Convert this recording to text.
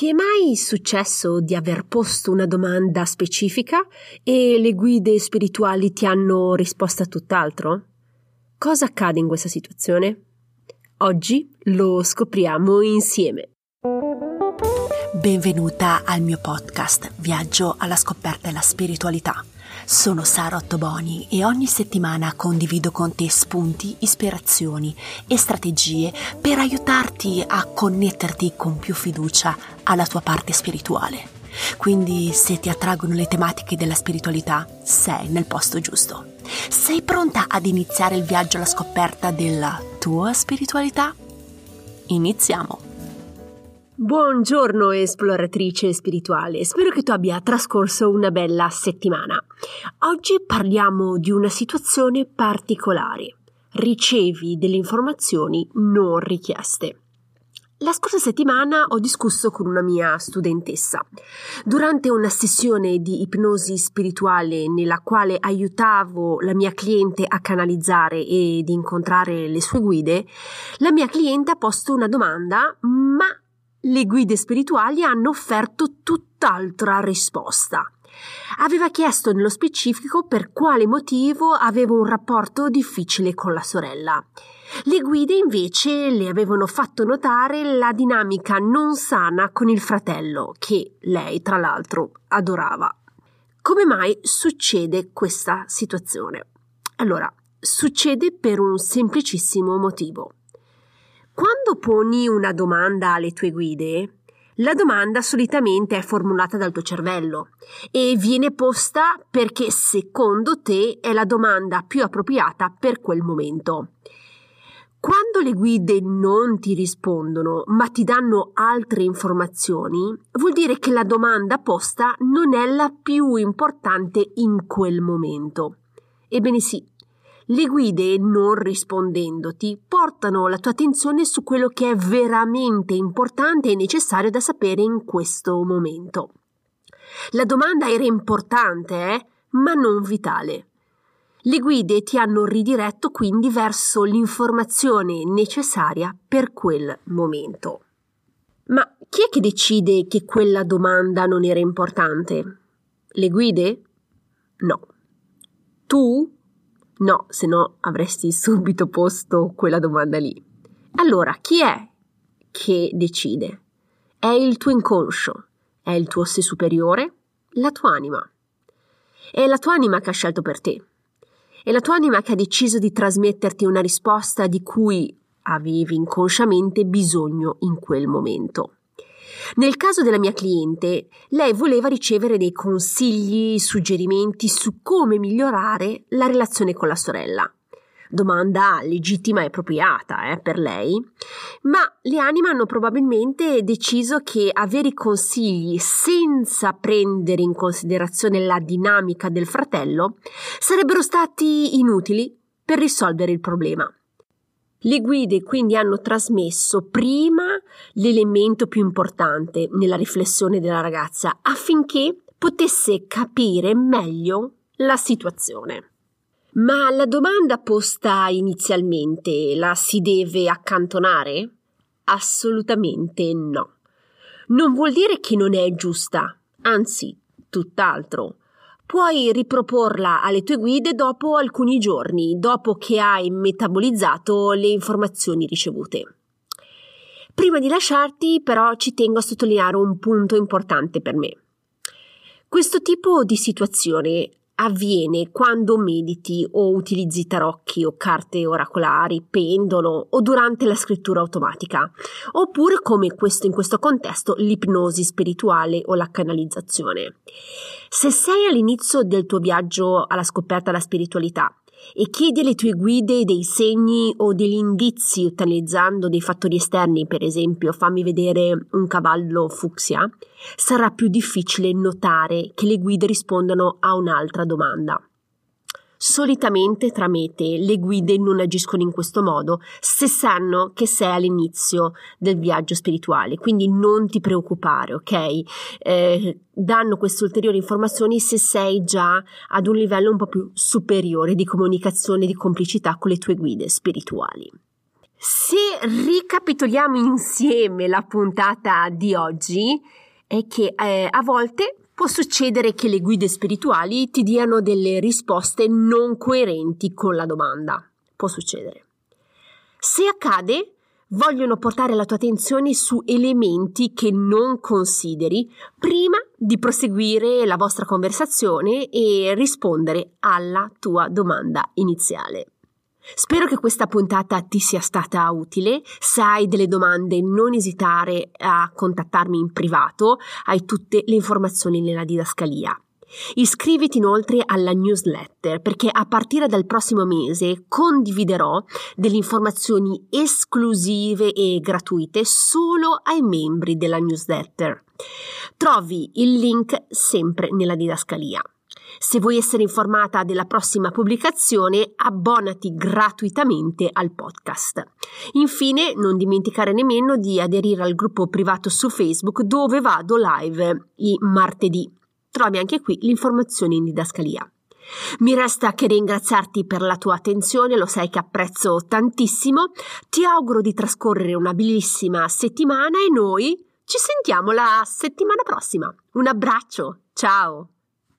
Ti è mai successo di aver posto una domanda specifica e le guide spirituali ti hanno risposto a tutt'altro? Cosa accade in questa situazione? Oggi lo scopriamo insieme. Benvenuta al mio podcast Viaggio alla scoperta della spiritualità. Sono Sara Ottoboni e ogni settimana condivido con te spunti, ispirazioni e strategie per aiutarti a connetterti con più fiducia alla tua parte spirituale. Quindi se ti attraggono le tematiche della spiritualità, sei nel posto giusto. Sei pronta ad iniziare il viaggio alla scoperta della tua spiritualità? Iniziamo! Buongiorno esploratrice spirituale, spero che tu abbia trascorso una bella settimana. Oggi parliamo di una situazione particolare. Ricevi delle informazioni non richieste. La scorsa settimana ho discusso con una mia studentessa. Durante una sessione di ipnosi spirituale nella quale aiutavo la mia cliente a canalizzare ed incontrare le sue guide, la mia cliente ha posto una domanda, ma le guide spirituali hanno offerto tutt'altra risposta. Aveva chiesto nello specifico per quale motivo aveva un rapporto difficile con la sorella. Le guide invece le avevano fatto notare la dinamica non sana con il fratello, che lei tra l'altro adorava. Come mai succede questa situazione? Allora, succede per un semplicissimo motivo. Quando poni una domanda alle tue guide, la domanda solitamente è formulata dal tuo cervello e viene posta perché secondo te è la domanda più appropriata per quel momento. Quando le guide non ti rispondono ma ti danno altre informazioni, vuol dire che la domanda posta non è la più importante in quel momento. Ebbene sì, le guide, non rispondendoti, portano la tua attenzione su quello che è veramente importante e necessario da sapere in questo momento. La domanda era importante, eh? ma non vitale. Le guide ti hanno ridiretto quindi verso l'informazione necessaria per quel momento. Ma chi è che decide che quella domanda non era importante? Le guide? No. Tu No, se no avresti subito posto quella domanda lì. Allora, chi è che decide? È il tuo inconscio, è il tuo sé superiore, la tua anima. È la tua anima che ha scelto per te. È la tua anima che ha deciso di trasmetterti una risposta di cui avevi inconsciamente bisogno in quel momento. Nel caso della mia cliente, lei voleva ricevere dei consigli, suggerimenti su come migliorare la relazione con la sorella. Domanda legittima e appropriata eh, per lei, ma le anime hanno probabilmente deciso che avere i consigli senza prendere in considerazione la dinamica del fratello sarebbero stati inutili per risolvere il problema. Le guide quindi hanno trasmesso prima l'elemento più importante nella riflessione della ragazza affinché potesse capire meglio la situazione. Ma la domanda posta inizialmente la si deve accantonare? Assolutamente no. Non vuol dire che non è giusta, anzi, tutt'altro puoi riproporla alle tue guide dopo alcuni giorni, dopo che hai metabolizzato le informazioni ricevute. Prima di lasciarti, però, ci tengo a sottolineare un punto importante per me. Questo tipo di situazione avviene quando mediti o utilizzi tarocchi o carte oracolari, pendolo o durante la scrittura automatica, oppure come questo in questo contesto l'ipnosi spirituale o la canalizzazione. Se sei all'inizio del tuo viaggio alla scoperta della spiritualità e chiedi alle tue guide dei segni o degli indizi utilizzando dei fattori esterni, per esempio fammi vedere un cavallo fucsia, sarà più difficile notare che le guide rispondano a un'altra domanda. Solitamente tramite le guide non agiscono in questo modo se sanno che sei all'inizio del viaggio spirituale, quindi non ti preoccupare, ok? Eh, danno queste ulteriori informazioni se sei già ad un livello un po' più superiore di comunicazione, di complicità con le tue guide spirituali. Se ricapitoliamo insieme la puntata di oggi, è che eh, a volte può succedere che le guide spirituali ti diano delle risposte non coerenti con la domanda. Può succedere. Se accade, vogliono portare la tua attenzione su elementi che non consideri prima di proseguire la vostra conversazione e rispondere alla tua domanda iniziale. Spero che questa puntata ti sia stata utile. Se hai delle domande, non esitare a contattarmi in privato, hai tutte le informazioni nella didascalia. Iscriviti inoltre alla newsletter perché a partire dal prossimo mese condividerò delle informazioni esclusive e gratuite solo ai membri della newsletter. Trovi il link sempre nella didascalia. Se vuoi essere informata della prossima pubblicazione, abbonati gratuitamente al podcast. Infine, non dimenticare nemmeno di aderire al gruppo privato su Facebook dove vado live i martedì. Trovi anche qui l'informazione in didascalia. Mi resta che ringraziarti per la tua attenzione, lo sai che apprezzo tantissimo. Ti auguro di trascorrere una bellissima settimana e noi ci sentiamo la settimana prossima. Un abbraccio, ciao!